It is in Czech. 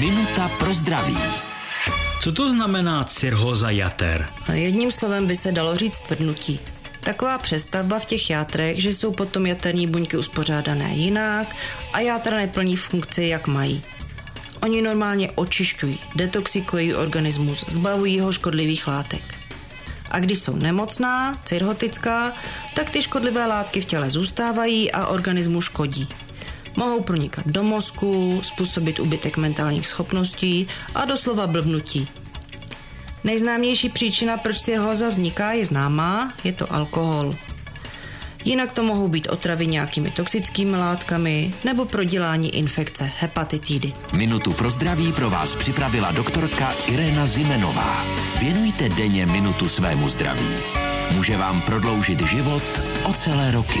Minuta pro zdraví. Co to znamená cirhoza jater? Jedním slovem by se dalo říct tvrdnutí. Taková přestavba v těch játrech, že jsou potom jaterní buňky uspořádané jinak a játra neplní funkci, jak mají. Oni normálně očišťují, detoxikují organismus, zbavují ho škodlivých látek. A když jsou nemocná, cirhotická, tak ty škodlivé látky v těle zůstávají a organismu škodí. Mohou pronikat do mozku, způsobit ubytek mentálních schopností a doslova blbnutí. Nejznámější příčina, proč cirhóza vzniká, je známá, je to alkohol. Jinak to mohou být otravy nějakými toxickými látkami nebo prodělání infekce hepatitidy. Minutu pro zdraví pro vás připravila doktorka Irena Zimenová. Věnujte denně minutu svému zdraví. Může vám prodloužit život o celé roky.